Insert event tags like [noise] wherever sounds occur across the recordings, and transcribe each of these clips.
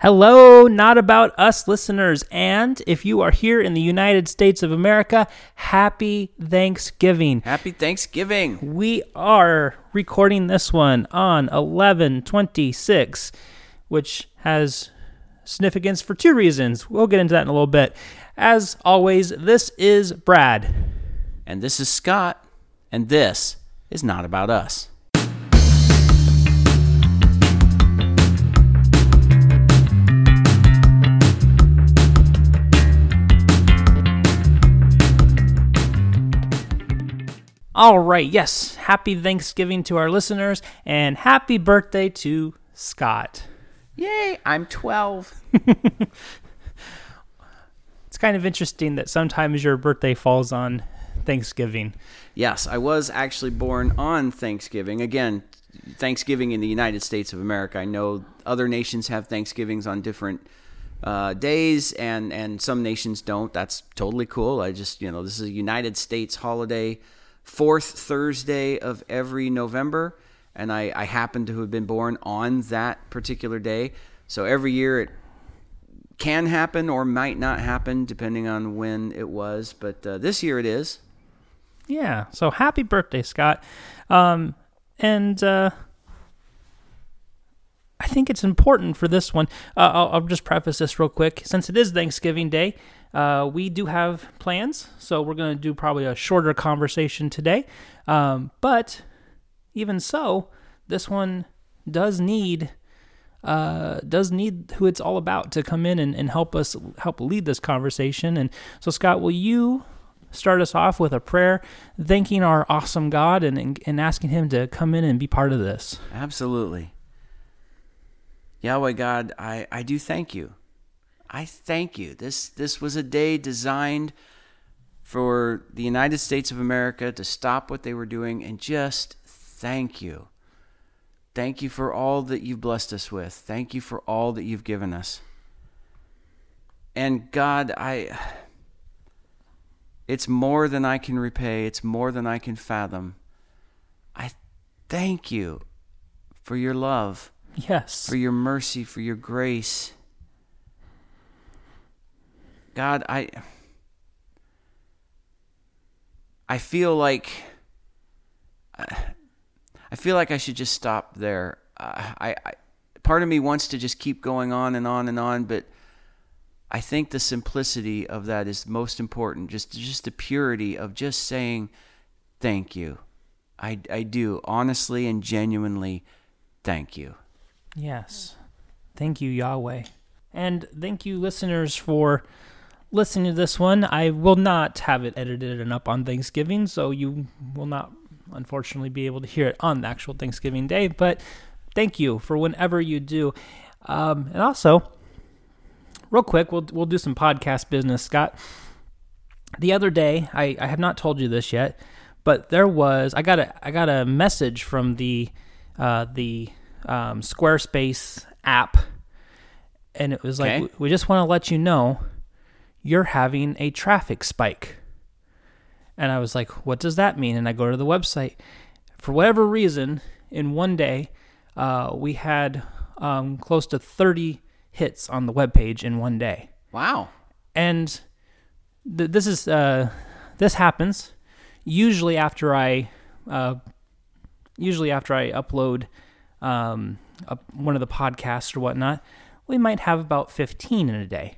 Hello, not about us listeners. And if you are here in the United States of America, happy Thanksgiving. Happy Thanksgiving. We are recording this one on 1126, which has significance for two reasons. We'll get into that in a little bit. As always, this is Brad. And this is Scott. And this is not about us. All right, yes, happy Thanksgiving to our listeners and happy birthday to Scott. Yay, I'm 12. [laughs] It's kind of interesting that sometimes your birthday falls on Thanksgiving. Yes, I was actually born on Thanksgiving. Again, Thanksgiving in the United States of America. I know other nations have Thanksgivings on different uh, days, and, and some nations don't. That's totally cool. I just, you know, this is a United States holiday, fourth Thursday of every November, and I, I happen to have been born on that particular day. So every year it can happen or might not happen depending on when it was, but uh, this year it is. Yeah, so happy birthday, Scott. Um, and uh, I think it's important for this one. Uh, I'll, I'll just preface this real quick. Since it is Thanksgiving Day, uh, we do have plans, so we're going to do probably a shorter conversation today. Um, but even so, this one does need uh, does need who it's all about to come in and, and help us help lead this conversation. And so, Scott, will you start us off with a prayer, thanking our awesome God and, and, and asking Him to come in and be part of this? Absolutely. Yahweh God, I, I do thank you. I thank you. This this was a day designed for the United States of America to stop what they were doing and just thank you. Thank you for all that you've blessed us with. Thank you for all that you've given us. And God, I it's more than I can repay. It's more than I can fathom. I thank you for your love Yes. for your mercy, for your grace. God, I I feel like I feel like I should just stop there. I, I part of me wants to just keep going on and on and on, but I think the simplicity of that is most important. Just just the purity of just saying thank you. I I do honestly and genuinely thank you. Yes. Thank you, Yahweh. And thank you, listeners, for listening to this one. I will not have it edited and up on Thanksgiving, so you will not, unfortunately, be able to hear it on the actual Thanksgiving day. But thank you for whenever you do. Um, and also, real quick, we'll, we'll do some podcast business, Scott. The other day, I, I have not told you this yet, but there was I got a I got a message from the uh, the um, Squarespace app, and it was like, Okay. "We- we just want to let you know you're having a traffic spike. And I was like, what does that mean? And I go to the website. For whatever reason, in one day, uh, we had um, close to 30 hits on the webpage in one day Wow. and th- this is uh, this happens usually after I uh, usually after I upload um, a, one of the podcasts or whatnot. We might have about fifteen in a day,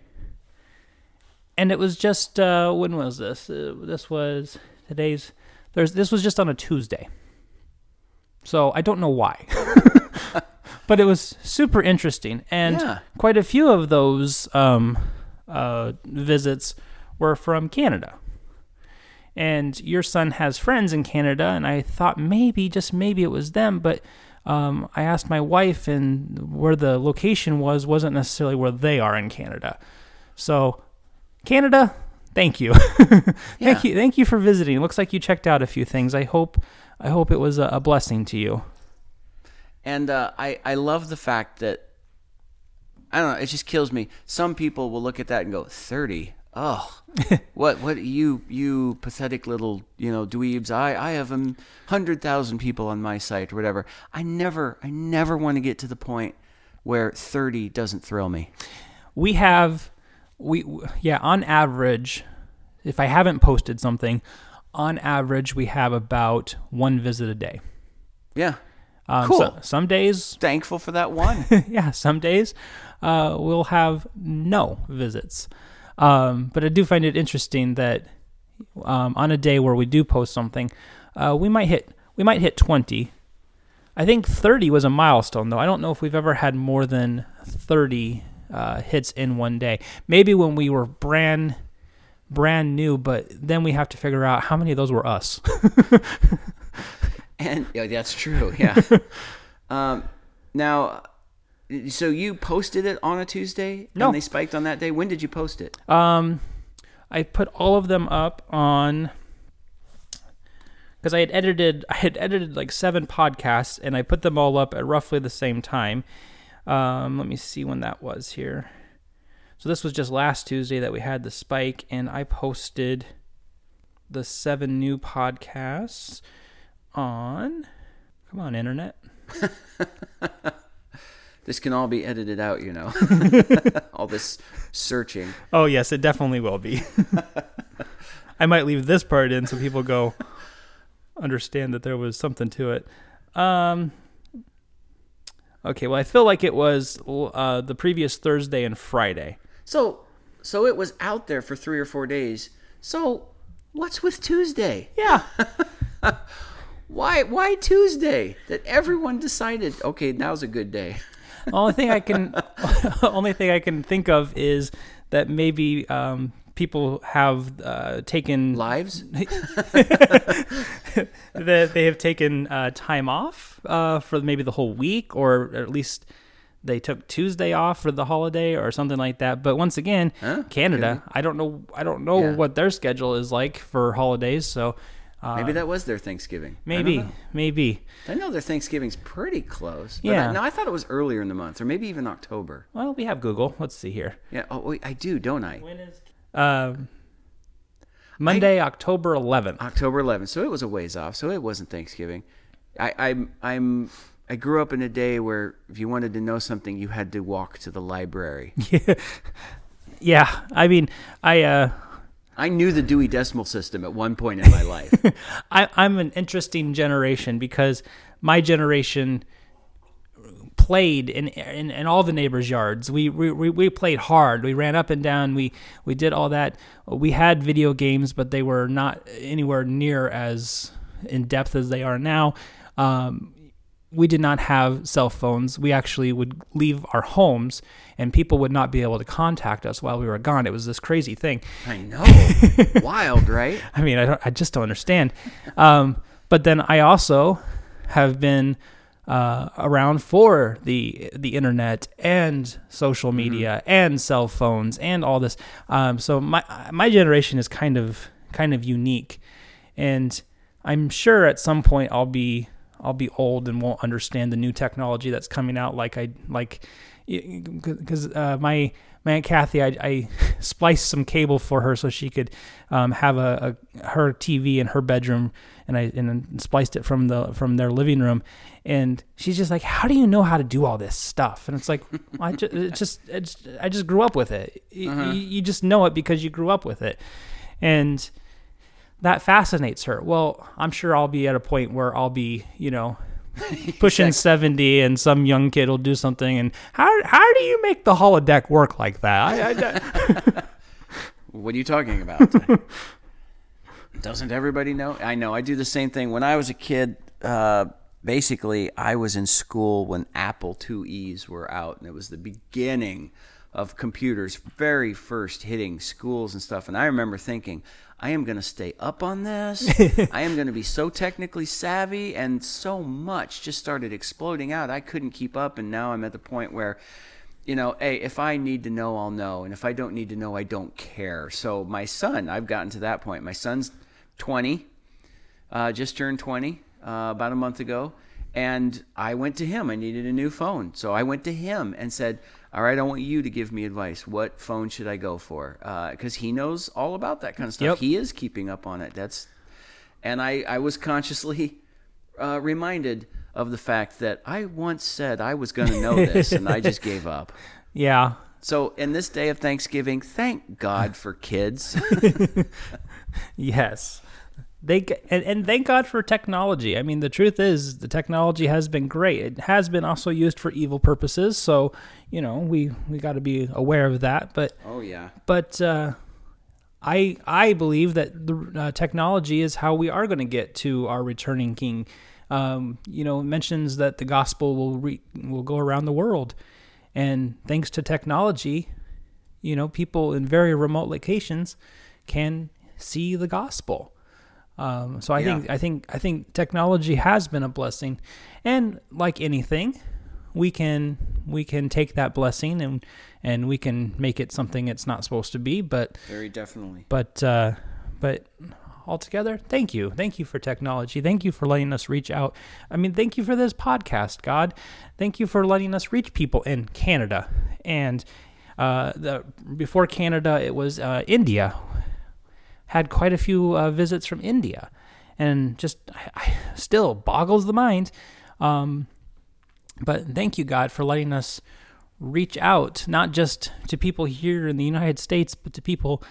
and it was just uh, when was this? Uh, this was today's. There's this was just on a Tuesday, so I don't know why. [laughs] But it was super interesting, and Yeah. quite a few of those um, uh, visits were from Canada. And your son has friends in Canada, and I thought maybe, just maybe, it was them. But um, I asked my wife, and where the location was wasn't necessarily where they are in Canada. So, Canada, thank you, [laughs] Yeah. thank you, thank you for visiting. It looks like you checked out a few things. I hope, I hope it was a, a blessing to you. And uh, I, I love the fact that, I don't know, it just kills me. Some people will look at that and go, 30? Oh, [laughs] what, what, you, you pathetic little, you know, dweebs. I, I have a 100,000 people on my site or whatever. I never, I never want to get to the point where 30 doesn't thrill me. We have, we yeah, on average, if I haven't posted something, on average we have about one visit a day. Yeah. Um, Cool. so- some days, Thankful for that one. [laughs] yeah, some days uh, we'll have no visits. Um, but I do find it interesting that um, on a day where we do post something, uh, we might hit we might hit twenty. I think thirty was a milestone, though. I don't know if we've ever had more than thirty uh, hits in one day. Maybe when we were brand brand new, but then we have to figure out how many of those were us. [laughs] and yeah, that's true. Yeah. [laughs] um, now, so you posted it on a Tuesday? No. And they spiked on that day? When did you post it? Um, I put all of them up on because I had edited I had edited like seven podcasts and I put them all up at roughly the same time. Um, let me see when that was here. So this was just last Tuesday that we had the spike, and I posted the seven new podcasts on. Come on, internet. [laughs] This can all be edited out, you know. [laughs] all this searching. Oh yes, it definitely will be. [laughs] I might leave this part in so people go understand that there was something to it. Um, okay, well I feel like it was uh, the previous Thursday and Friday. So, so it was out there for three or four days. So, what's with Tuesday? Yeah, [laughs] Why, why Tuesday? That everyone decided, okay, now's a good day. [laughs] only thing I can [laughs] only thing I can think of is that maybe um, people have uh, taken Lives? That they have taken uh, time off uh, for maybe the whole week, or at least they took Tuesday off for the holiday or something like that. But once again, Huh? Canada, I don't know, I don't know Yeah. what their schedule is like for holidays. So uh, Maybe that was their Thanksgiving. Maybe, know. maybe. I know their Thanksgiving's pretty close. But Yeah. I, no, I thought it was earlier in the month, or maybe even October. Well, we have Google. Let's see here. Yeah. Oh, wait, I do, don't I? When is um, Monday, October 11th? October 11th. So it was a ways off. So it wasn't Thanksgiving. I, I'm, I'm, I grew up in a day where if you wanted to know something, you had to walk to the library. [laughs] yeah, I mean, I uh, I knew the Dewey Decimal System at one point in my life. [laughs] I, I'm an interesting generation because my generation played in, in, in all the neighbors' yards. We, we we we played hard. We ran up and down. We we did all that. We had video games, but they were not anywhere near as in depth as they are now. Um, we did not have cell phones. We actually would leave our homes, and people would not be able to contact us while we were gone. It was this crazy thing. I know. [laughs] Wild, right? I mean, I don't, I just don't understand. Um, but then I also have been uh, around for the the internet and social media and cell phones and all this. Um, so my my generation is kind of kind of unique, and I'm sure at some point I'll be I'll be old and won't understand the new technology that's coming out like I like because uh, my my aunt Kathy, I, I [laughs] spliced some cable for her so she could um, have a, a her TV in her bedroom, and I and spliced it from the from their living room, and she's just like, "How do you know how to do all this stuff?" And it's like, I [laughs] just, it just it's, I just grew up with it. Y- you just know it because you grew up with it, and that fascinates her. Well, I'm sure I'll be at a point where I'll be, you know, [laughs] pushing 70 and some young kid will do something and how how do you make the holodeck work like that? I, I, [laughs] What are you talking about? [laughs] Doesn't everybody know? I know. I do the same thing. When I was a kid, uh, basically, I was in school when Apple IIe's were out, and it was the beginning of computers very first hitting schools and stuff. And I remember thinking, I am going to stay up on this. [laughs] I am going to be so technically savvy, and so much just started exploding out. I couldn't keep up, and now I'm at the point where you know, hey, if I need to know, I'll know. And if I don't need to know, I don't care. So my son, I've gotten to that point. My son's 20, uh, just turned 20 uh, about a month ago. And I went to him. I needed a new phone. So I went to him and said, all right, I want you to give me advice. What phone should I go for? Because he knows all about that kind of stuff. Yep. He is keeping up on it. That's, and I, I was consciously uh, reminded of the fact that I once said I was going to know this and I just gave up. [laughs] Yeah. So, in this day of Thanksgiving, thank God [laughs] for kids. [laughs] Yes. They and, and thank God for technology. I mean, the truth is, the technology has been great. It has been also used for evil purposes. So, you know, we we got to be aware of that. But oh, yeah. but uh, I I believe that the uh, technology is how we are going to get to our returning King. Um, you know, it mentions that the gospel will re- will go around the world, and thanks to technology, you know, people in very remote locations can see the gospel. Um, so I Yeah. think I think I think technology has been a blessing, and like anything, we can we can take that blessing and and we can make it something it's not supposed to be. But Very definitely. but uh, but altogether, thank you, thank you for technology. Thank you for letting us reach out. I mean, thank you for this podcast, God. Thank you for letting us reach people in Canada and uh, the before Canada, it was uh, India. Had quite a few uh, visits from India, and just I, I, still boggles the mind. Um, but thank you, God, for letting us reach out, not just to people here in the United States, but to people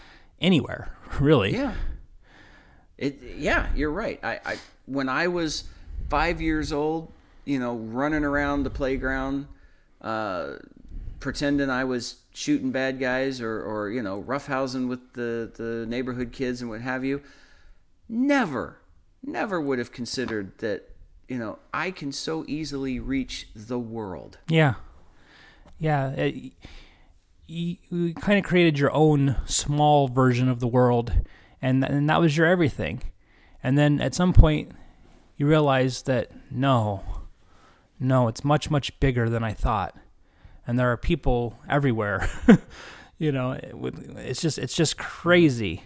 anywhere, [laughs] really. Yeah. It yeah, you're right. I, I when I was five years old, you know, running around the playground, uh, pretending I was shooting bad guys or, or you know, roughhousing with the, the neighborhood kids and what have you, never, never would have considered that, you know, I can so easily reach the world. Yeah. Yeah. Uh, it, you, you kind of created your own small version of the world, and, and that was your everything. And then at some point, you realize that no, no, it's much, much bigger than I thought. And there are people everywhere. [laughs] you know, it, it's just it's just crazy.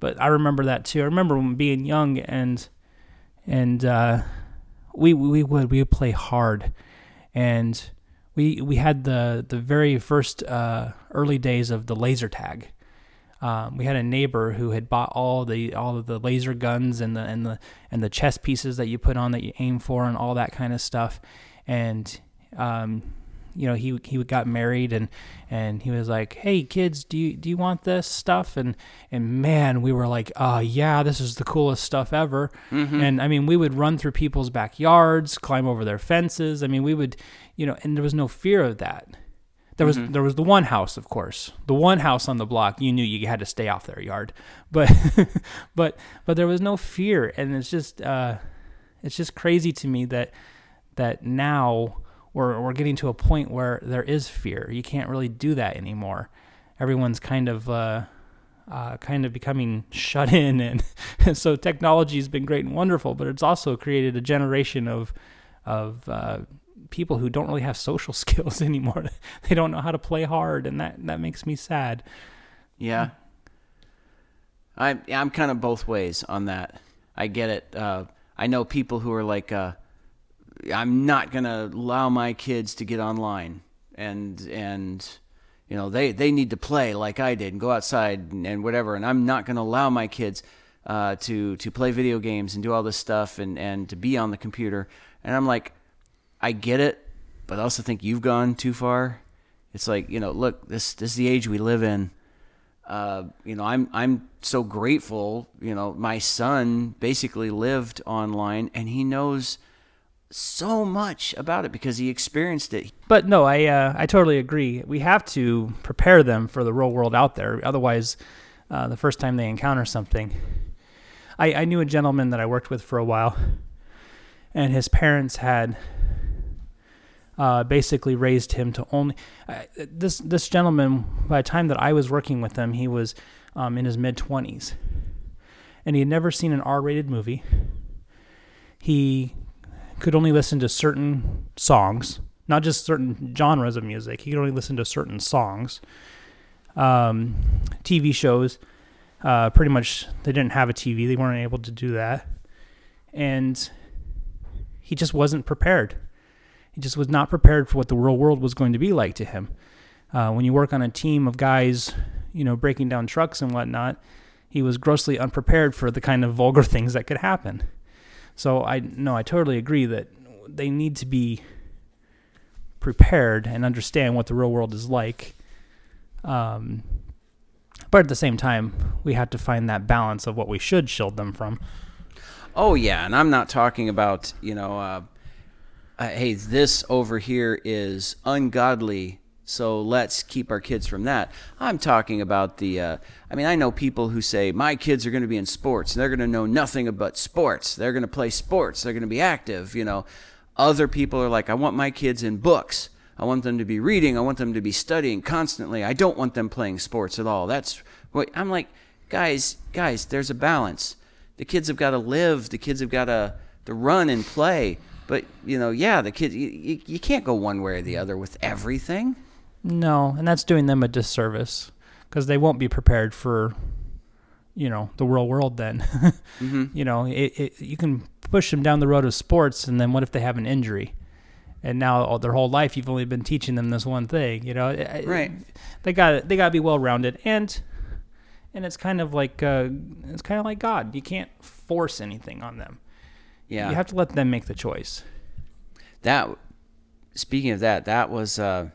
But I remember that too. I remember when being young and and uh, we we would we would play hard, and we we had the the very first uh, early days of the laser tag. Um, we had a neighbor who had bought all the all of the laser guns and the and the and the chess pieces that you put on that you aim for and all that kind of stuff, and um, you know he he got married and and he was like, hey kids, do you do you want this stuff? And and man, we were like, oh yeah, this is the coolest stuff ever. Mm-hmm. And I mean, we would run through people's backyards, climb over their fences. I mean, we would, you know, and there was no fear of that. There was mm-hmm. there was the one house, of course, the one house on the block. You knew you had to stay off their yard, but [laughs] but but there was no fear, and it's just uh, it's just crazy to me that that now we're we're getting to a point where there is fear. You can't really do that anymore. Everyone's kind of uh, uh, kind of becoming [laughs] shut in, and [laughs] so technology has been great and wonderful, but it's also created a generation of of uh, people who don't really have social [laughs] skills anymore. they don't know how to play hard, and that that makes me sad. Yeah. I'm I'm kind of both ways on that. I get it. Uh, I know people who are like, uh, I'm not gonna allow my kids to get online, and and you know they they need to play like I did and go outside and, and whatever, and I'm not gonna allow my kids uh, to to play video games and do all this stuff and and to be on the computer. And I'm like, I get it, but I also think you've gone too far. It's like you know, look, this this is the age we live in uh, you know, I'm I'm so grateful. You know, my son basically lived online, and he knows so much about it because he experienced it. But no, I uh, I totally agree. We have to prepare them for the real world out there. Otherwise, uh, the first time they encounter something, I, I knew a gentleman that I worked with for a while, and his parents had uh, basically raised him to only uh, this this gentleman. By the time that I was working with him, he was um, in his mid twenties, and he had never seen an R-rated movie. He could only listen to certain songs, not just certain genres of music. He could only listen to certain songs. Um, TV shows, uh, pretty much, they didn't have a TV. They weren't able to do that. And he just wasn't prepared. He just was not prepared for what the real world was going to be like to him. Uh, when you work on a team of guys, you know, breaking down trucks and whatnot, he was grossly unprepared for the kind of vulgar [laughs] things that could happen. So I no, I totally agree that they need to be prepared and understand what the real world is like. Um, but at the same time, we have to find that balance of what we should shield them from. Oh yeah, and I'm not talking about you know, uh, uh, hey, this over here is ungodly, so let's keep our kids from that. I'm talking about the. Uh, I mean, I know people who say my kids are going to be in sports, they're going to know nothing about sports. They're going to play sports. They're going to be active. You know, other people are like, I want my kids in books. I want them to be reading. I want them to be studying constantly. I don't want them playing sports at all. That's what I'm like, guys, guys, there's a balance. The kids have got to live. The kids have got to, to run and play. But, you know, yeah, the kids, you, you, you can't go one way or the other with everything. No, and that's doing them a disservice because they won't be prepared for, you know, the real world then. [laughs] Mm-hmm. You know, it, it, you can push them down the road of sports, and then what if they have an injury? And now all their whole life you've only been teaching them this one thing. You know, Right. They got they got to be well rounded, and and it's kind of like uh, it's kind of like God. You can't force anything on them. Yeah. You have to let them make the choice. that speaking of that that was uh,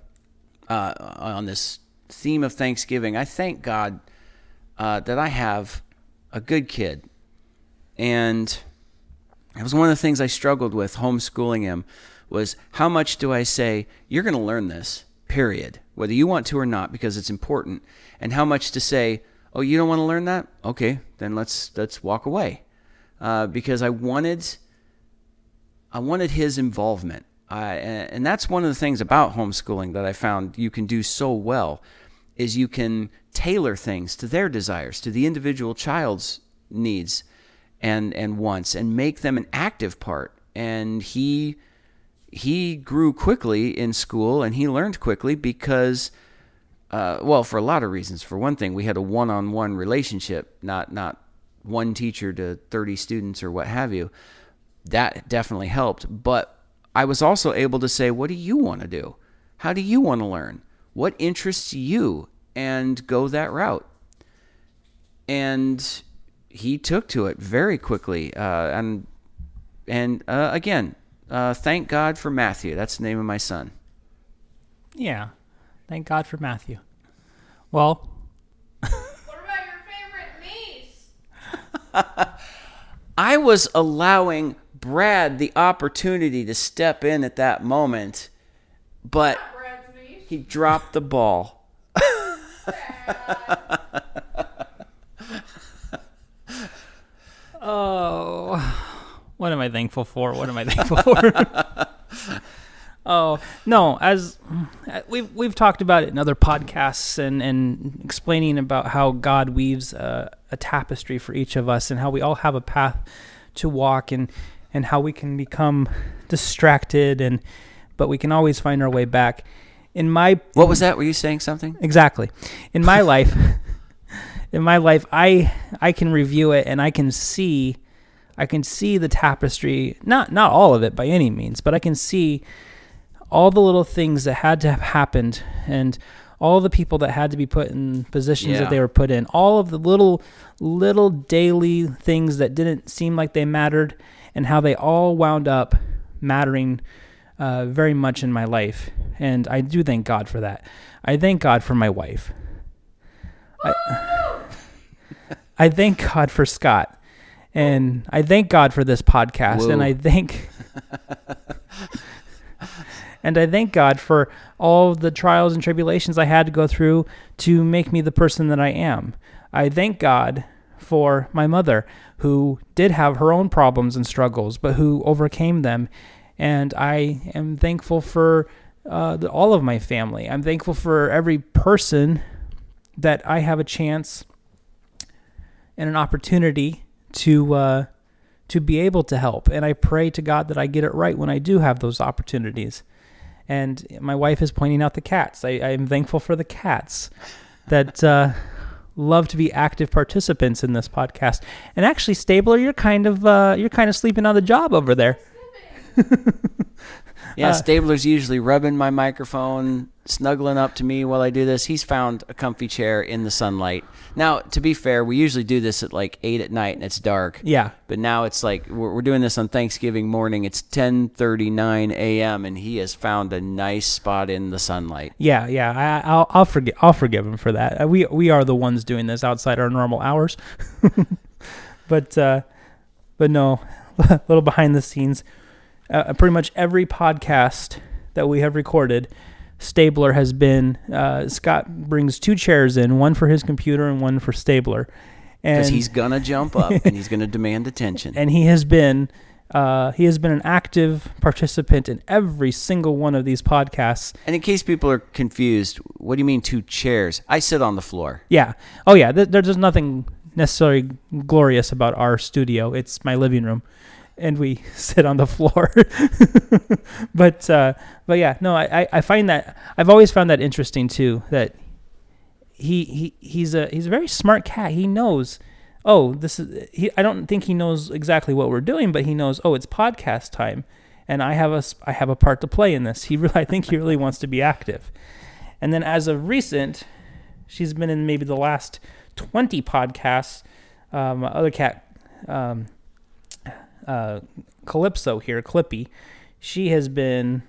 uh, on this theme of thanksgiving i thank god uh, that i have a good kid. And it was one of the things i struggled with homeschooling him was how much do i say you're going to learn this period whether you want to or not because it's important. And how much to say oh you don't want to learn that? Okay then let's let's walk away. Uh, because i wanted I wanted his involvement. I, and and that's one of the things about homeschooling that I found you can do so well is you can tailor things to their desires, to the individual child's needs and and wants and make them an active part. And he he grew quickly in school and he learned quickly because uh, well, for a lot of reasons. For one thing, we had a one-on-one relationship, not not one teacher to 30 students or what have you that definitely helped. But I was also able to say, what do you want to do? How do you want to learn? What interests you? And go that route. And he took to it very quickly. Uh, and and uh, again, uh, thank God for Matthew. That's the name of my son. Yeah. Thank God for Matthew. Well, [laughs] What about your favorite niece? [laughs] I was allowing Brad the opportunity to step in at that moment, but he dropped the ball. [laughs] oh, what am I thankful for? What am I thankful for? [laughs] oh no, as we've we've talked about it in other podcasts and and explaining about how God weaves a, a tapestry for each of us and how we all have a path to walk and and how we can become distracted and but we can always find our way back. In my What was that? Were you saying something? Exactly. In my [laughs] life, in my life, I I can review it and I can see, I can see the tapestry. Not not all of it by any means, but I can see all the little things that had to have happened and all the people that had to be put in positions Yeah. that they were put in. All of the little little daily things that didn't seem like they mattered, and how they all wound up mattering uh, very much in my life, and I do thank God for that. I thank God for my wife. I, [laughs] I thank God for Scott, and I thank God for this podcast, and I thank. [laughs] And I thank God for all the trials and tribulations I had to go through to make me the person that I am. I thank God for my mother, who did have her own problems and struggles, but who overcame them. And I am thankful for uh, the, all of my family. I'm thankful for every person that I have a chance and an opportunity to uh, to be able to help. And I pray to God that I get it right when I do have those opportunities. And my wife is pointing out the cats. I, I am thankful for the cats that uh, love to be active participants in this podcast. And actually, Stabler, you're kind of uh, you're kind of sleeping on the job over there. [laughs] Yeah, Uh, Stabler's usually rubbing my microphone, snuggling up to me while I do this. He's found a comfy chair in the sunlight. Now, to be fair, we usually do this at like eight at night and it's dark. Yeah. But now it's like we're, we're doing this on Thanksgiving morning. It's 10:39 a.m. and he has found a nice spot in the sunlight. Yeah, yeah. I, I'll I'll forgive I'll forgive him for that. We we are the ones doing this outside our normal hours, [laughs] but uh, but no, a [laughs] little behind the scenes. Uh, pretty much every podcast that we have recorded, Stabler has been. Uh, Scott brings two chairs in, one for his computer and one for Stabler, Because he's gonna jump up and he's gonna [laughs] demand attention. and he has been uh, he has been an active participant in every single one of these podcasts. And in case people are confused, what do you mean two chairs? I sit on the floor. Yeah. Oh yeah. Th- there's nothing necessarily glorious about our studio. It's my living room, and we [laughs] sit on the floor. [laughs] but uh, but yeah, no, I, I- find that I've always found that interesting too. That he he he's a he's a very smart cat. He knows. Oh, this is. He, I don't think he knows exactly what we're doing, but he knows. Oh, it's podcast time, and I have a I have a part to play in this. [laughs] He really, I think he really wants to be active. And then as of recent, she's been in maybe the last 20 podcasts. Um, other cat, um, uh, Calypso here, Clippy, she has been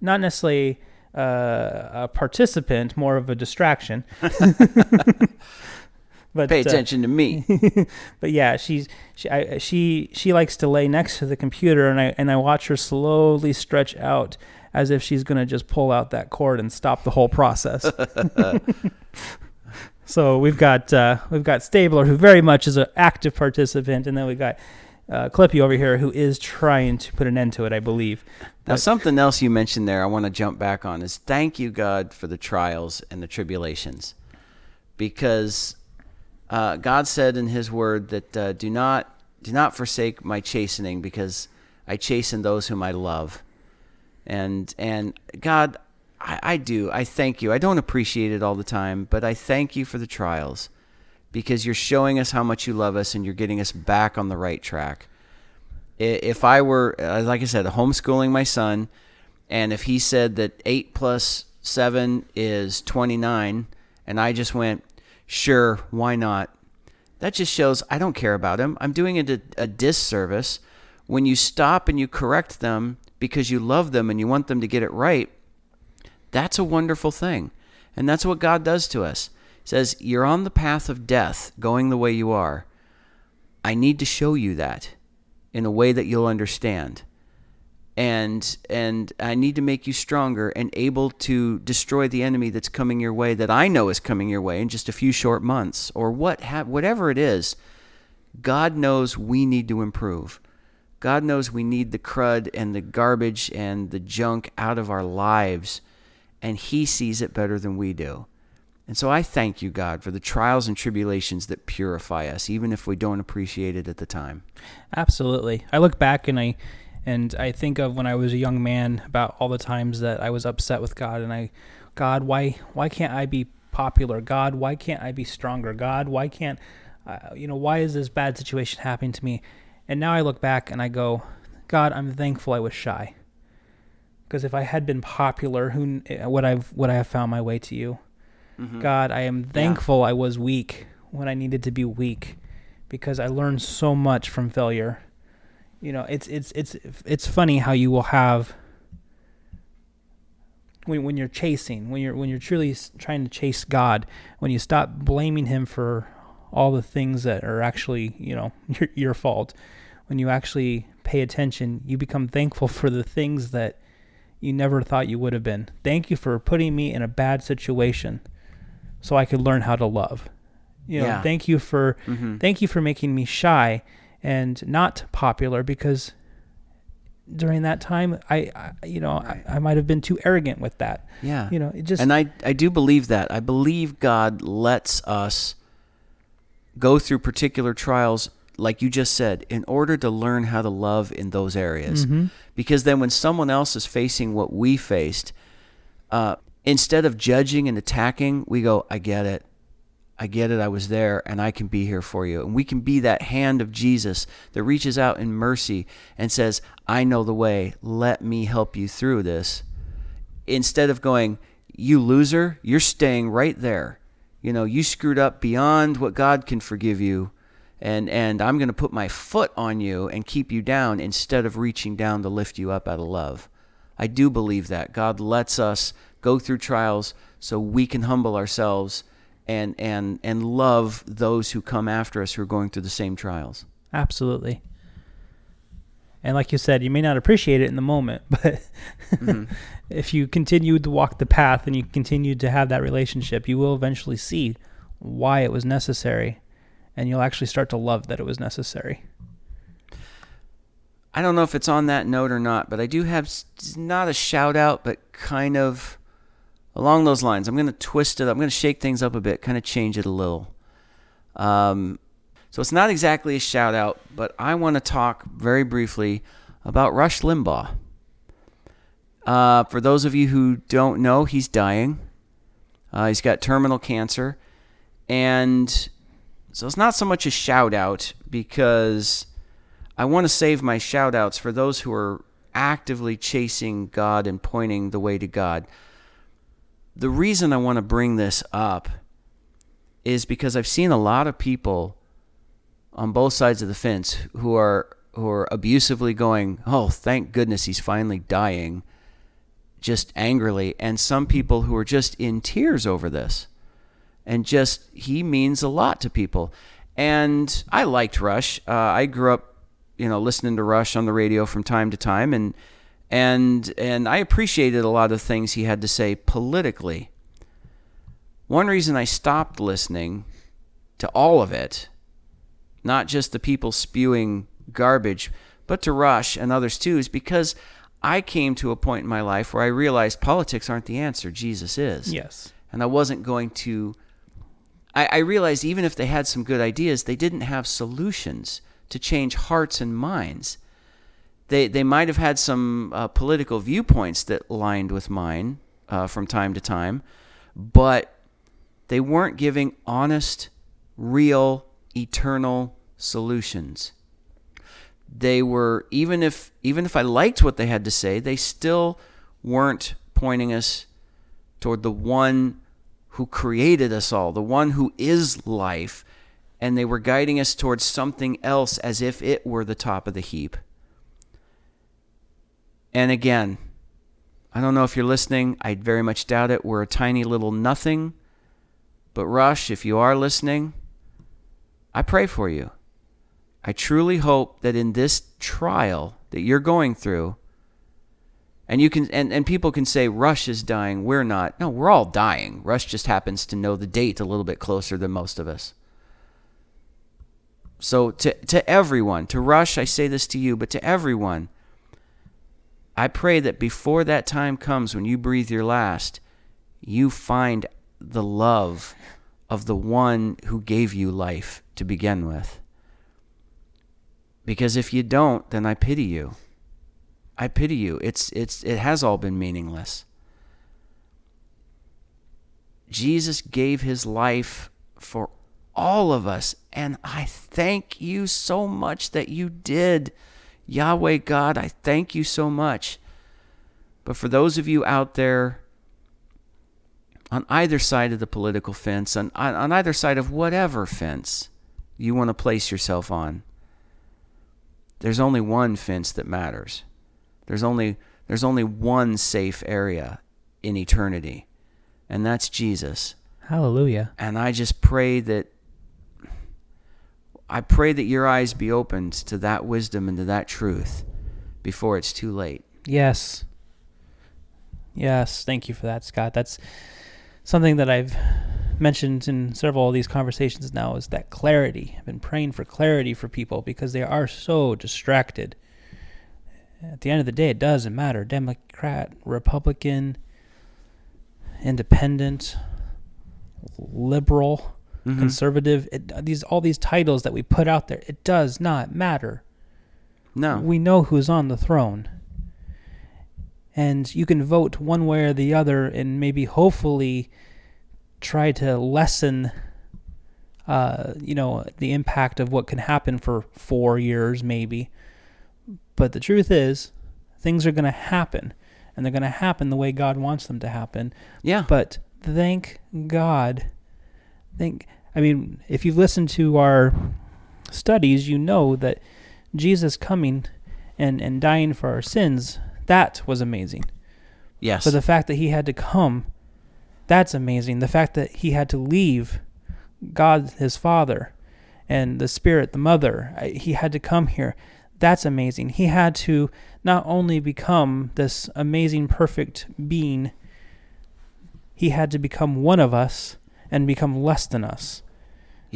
not necessarily uh, a participant, more of a distraction. [laughs] but Pay uh, attention to me. [laughs] but yeah, she's she I, she she likes to lay next to the computer, and I and I watch her slowly stretch out as if she's gonna just pull out that cord and stop the whole process. [laughs] so we've got uh, we've got Stabler, who very much is an active participant, and then we've got uh, Clippy over here, who is trying to put an end to it, I believe. Now, something else you mentioned there, I want to jump back on is thank you, God, for the trials and the tribulations, because uh, God said in His Word that uh, do not do not forsake my chastening, because I chasten those whom I love, and and God, I, I do I thank you. I don't appreciate it all the time, but I thank you for the trials, because you're showing us how much you love us, and you're getting us back on the right track if I were, uh, like I said, homeschooling my son, and if he said that eight plus seven is 29, and I just went, sure, why not? That just shows I don't care about him. I'm doing it a, a disservice. When you stop and you correct them because you love them and you want them to get it right, that's a wonderful thing. And that's what God does to us. Says, You're on the path of death, going the way you are. I need to show you that in a way that you'll understand. And and I need to make you stronger and able to destroy the enemy that's coming your way that I know is coming your way in just a few short months or what ha- whatever it is. God knows we need to improve. God knows we need the crud and the garbage and the junk out of our lives, and He sees it better than we do. And so I thank you, God, for the trials and tribulations that purify us, even if we don't appreciate it at the time. Absolutely. I look back and I and I think of when I was a young man about all the times that I was upset with God and I God, why why can't I be popular? God, why can't I be stronger? God, why can't uh, you know, why is this bad situation happening to me? And now I look back and I go, God, I'm thankful I was shy. Because if I had been popular, who kn- would I've would I have found my way to you? Mm-hmm. God, I am thankful I was weak when I needed to be weak because I learned so much from failure. You know, it's it's it's it's funny how you will have when when you're chasing, when you're when you're truly trying to chase God, when you stop blaming him for all the things that are actually, you know, [laughs] your your fault, when you actually pay attention, you become thankful for the things that you never thought you would have been. Thank you for putting me in a bad situation so I could learn how to love. You know, Yeah. thank you for thank you for making me shy and not popular because during that time I, I you know I, I might have been too arrogant with that. Yeah. You know, it just and I, I do believe that. I believe God lets us go through particular trials, like you just said, in order to learn how to love in those areas. Mm-hmm. Because then when someone else is facing what we faced, uh, instead of judging and attacking, we go, I get it. I get it. I was there and I can be here for you. And we can be that hand of Jesus that reaches out in mercy and says, I know the way. Let me help you through this. Instead of going, you loser, you're staying right there. You know, you screwed up beyond what God can forgive you. And, and I'm going to put my foot on you and keep you down instead of reaching down to lift you up out of love. I do believe that. God lets us go through trials so we can humble ourselves and and and love those who come after us who are going through the same trials. Absolutely. And like you said, you may not appreciate it in the moment, [laughs] but Mm-hmm. [laughs] if you continue to walk the path and you continue to have that relationship, you will eventually see why it was necessary and you'll actually start to love that it was necessary. I don't know if it's on that note or not, but I do have not a shout out, but kind of along those lines. I'm going to twist it. up. I'm going to shake things up a bit, kind of change it a little. Um, so it's not exactly a shout out, but I want to talk very briefly about Rush Limbaugh. Uh, for those of you who don't know, he's dying. Uh, he's got terminal cancer. And so it's not so much a shout out because I want to save my shout outs for those who are actively chasing God and pointing the way to God. The reason I want to bring this up is because I've seen a lot of people on both sides of the fence who are who are abusively going, "Oh, thank goodness he's finally dying." Just angrily, and some people who are just in tears over this and just he means a lot to people. And I liked Rush. Uh, I grew up, you know, listening to Rush on the radio from time to time, and and and I appreciated a lot of things he had to say politically. One reason I stopped listening to all of it, not just the people spewing garbage, but to Rush and others too, is because I came to a point in my life where I realized politics aren't the answer. Jesus is Yes. and I wasn't going to. I, I realized even if they had some good ideas, they didn't have solutions to change hearts and minds. They they might have had some uh, political viewpoints that lined with mine uh, from time to time, but they weren't giving honest, real, eternal solutions. They were even if even if I liked what they had to say, they still weren't pointing us toward the one who created us all, the one who is life, and they were guiding us towards something else as if it were the top of the heap. And again, I don't know if you're listening. I very much doubt it. We're a tiny little nothing. But Rush, if you are listening, I pray for you. I truly hope that in this trial that you're going through, and you can and, and people can say Rush is dying, we're not. No, we're all dying. Rush just happens to know the date a little bit closer than most of us. So to to everyone, to Rush, I say this to you, but to everyone, I pray that before that time comes when you breathe your last, you find the love of the one who gave you life to begin with. Because if you don't, then I pity you. I pity you. It's it's it has all been meaningless. Jesus gave his life for all of us, and I thank you so much that you did. Yahweh God, I thank you so much. But for those of you out there on either side of the political fence, on, on, either side of whatever fence you want to place yourself on, there's only one fence that matters. There's only there's only one safe area in eternity, and that's Jesus. Hallelujah. And I just pray that I pray that your eyes be opened to that wisdom and to that truth before it's too late. Yes. Yes. Thank you for that, Scott. That's something that I've mentioned in several of these conversations now is that clarity. I've been praying for clarity for people because they are so distracted. At the end of the day, it doesn't matter. Democrat, Republican, independent, liberal, Mhm. conservative, it, these all these titles that we put out there, it does not matter. No. We know who's on the throne. And you can vote one way or the other and maybe hopefully try to lessen uh, you know, the impact of what can happen for four years, maybe. But the truth is, things are going to happen, and they're going to happen the way God wants them to happen. Yeah. But thank God. Thank. I mean, if you've listened to our studies, you know that Jesus coming and and dying for our sins that was amazing. yes. But the fact that he had to come, that's amazing. The fact that he had to leave God, his Father, and the Spirit, the Mother, he had to come here. That's amazing. He had to not only become this amazing, perfect being, he had to become one of us and become less than us.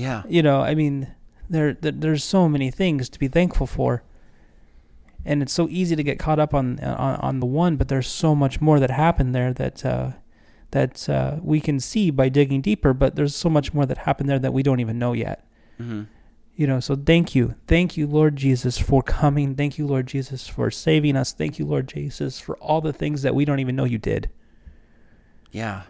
Yeah. You know, I mean, there, there there's so many things to be thankful for. And it's so easy to get caught up on on, on the one, but there's so much more that happened there that uh, that uh, we can see by digging deeper. But there's so much more that happened there that we don't even know yet. hmm You know, so thank you, thank you, Lord Jesus, for coming. Thank you, Lord Jesus, for saving us. Thank you, Lord Jesus, for all the things that we don't even know you did. Yeah.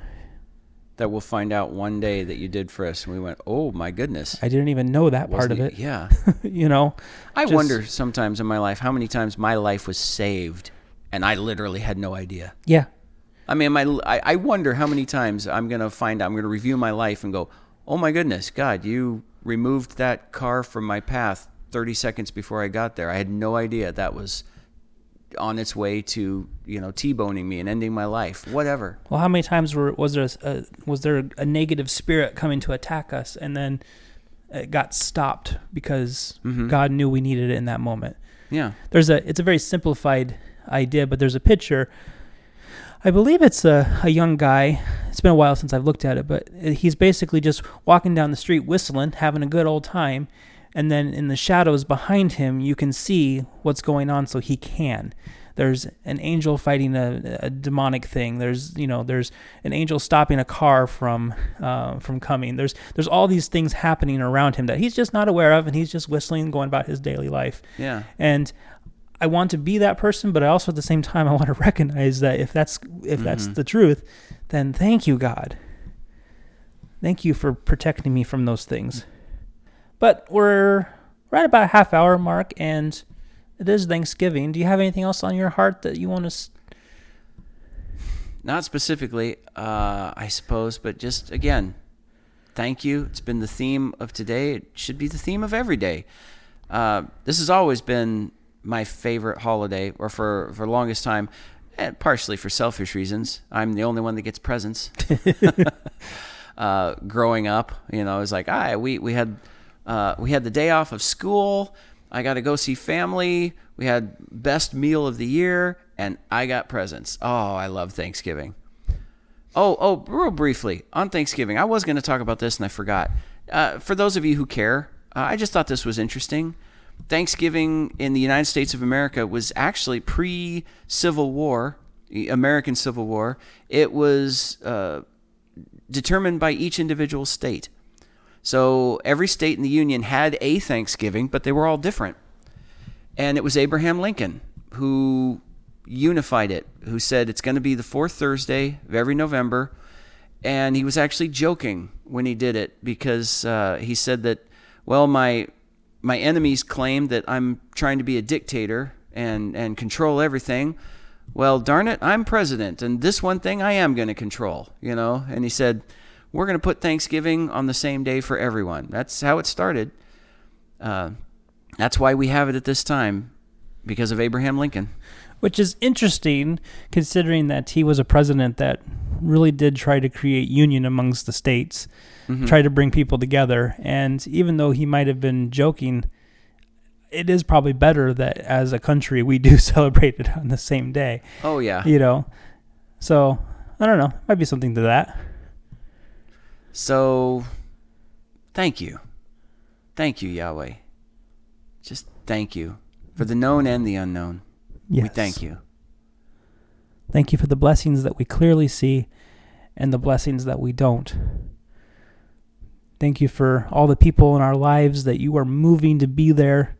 That we'll find out one day that you did for us. And we went, oh my goodness. I didn't even know that part of it. Yeah. [laughs] you know, I Just- wonder sometimes in my life how many times my life was saved and I literally had no idea. yeah, I mean, my I, I wonder how many times I'm gonna find out. I'm gonna review my life and go, "Oh my goodness, God, you removed that car from my path 30 seconds before I got there. I had no idea that was on its way to you know t-boning me and ending my life. Whatever. Well, how many times were, was there a, was there a negative spirit coming to attack us, and then it got stopped because Mhm. God knew we needed it in that moment? Yeah. There's a it's a very simplified idea, but there's a picture. I believe it's a, a young guy. It's been a while since I've looked at it, but he's basically just walking down the street whistling, having a good old time, and then in the shadows behind him, you can see what's going on, so he can. There's an angel fighting a, a demonic thing. There's you know there's an angel stopping a car from uh, from coming. There's there's all these things happening around him that he's just not aware of, and he's just whistling, going about his daily life. Yeah. And I want to be that person, but I also at the same time I want to [laughs] recognize that if that's if that's Mhm. the truth, then thank you God. Thank you for protecting me from those things. But we're right about a half hour mark and it is Thanksgiving. Do you have anything else on your heart that you want to s- Not specifically, uh, I suppose, but just again, thank you. It's been the theme of today. It should be the theme of every day. Uh, this has always been my favorite holiday, or for for the longest time, and partially for selfish reasons. I'm the only one that gets presents. [laughs] [laughs] uh, growing up, you know, it was like, ah, we we had uh, we had the day off of school. I got to go see family. We had best meal of the year, and I got presents. Oh, I love Thanksgiving. Oh, oh, real briefly on Thanksgiving, I was going to talk about this and I forgot. Uh, for those of you who care, uh, I just thought this was interesting. Thanksgiving in the United States of America was actually pre Civil War, American Civil War. It was uh, determined by each individual state. So every state in the Union had a Thanksgiving, but they were all different. And it was Abraham Lincoln who unified it, who said it's going to be the fourth Thursday of every November. And he was actually joking when he did it because uh, he said that, well, my my enemies claim that I'm trying to be a dictator and and control everything. Well, darn it, I'm president, and this one thing I am going to control, you know. And he said, we're going to put Thanksgiving on the same day for everyone. That's how it started. Uh, that's why we have it at this time, because of Abraham Lincoln. which is interesting considering that he was a president that really did try to create union amongst the states, Mhm. try to bring people together. And even though he might have been joking, it is probably better that as a country we do [laughs] celebrate it on the same day, Oh yeah. you know. So I don't know, might be something to that. So, thank you, thank you, Yahweh. Just thank you for the known and the unknown. We thank you. Thank you for the blessings that we clearly see and the blessings that we don't. Thank you for all the people in our lives that you are moving to be there,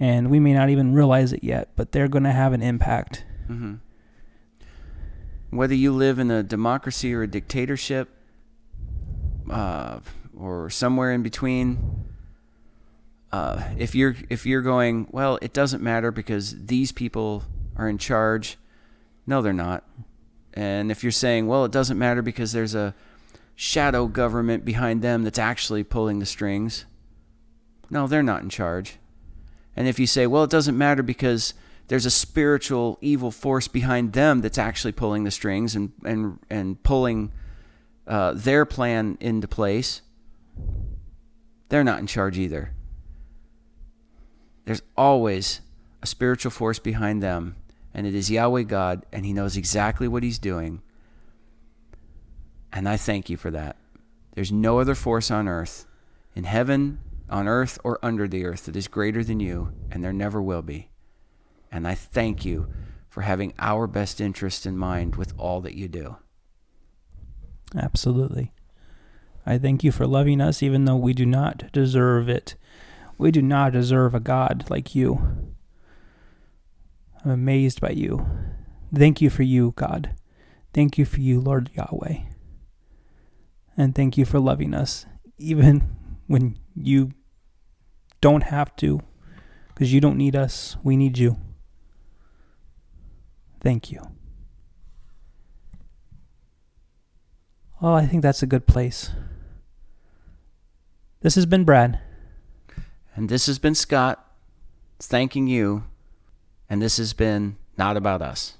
and we may not even realize it yet, but they're going to have an impact. hmm Whether you live in a democracy or a dictatorship, uh, or somewhere in between. Uh, if you're if you're going, well, it doesn't matter because these people are in charge. No, they're not. And if you're saying, well, it doesn't matter because there's a shadow government behind them that's actually pulling the strings. No, they're not in charge. And if you say, well, it doesn't matter because there's a spiritual evil force behind them that's actually pulling the strings and and and pulling uh, their plan into place, they're not in charge either. There's always a spiritual force behind them, and it is Yahweh God, and He knows exactly what He's doing. And I thank you for that. There's no other force on earth, in heaven, on earth, or under the earth that is greater than you, and there never will be. And I thank you for having our best interest in mind with all that you do. Absolutely. I thank you for loving us even though we do not deserve it. We do not deserve a God like you. I'm amazed by you. Thank you for you, God. Thank you for you, Lord Yahweh. And thank you for loving us, even when you don't have to, because you don't need us. We need you. Thank you. Oh, I think that's a good place. This has been Brad. And this has been Scott thanking you. And this has been Not About Us.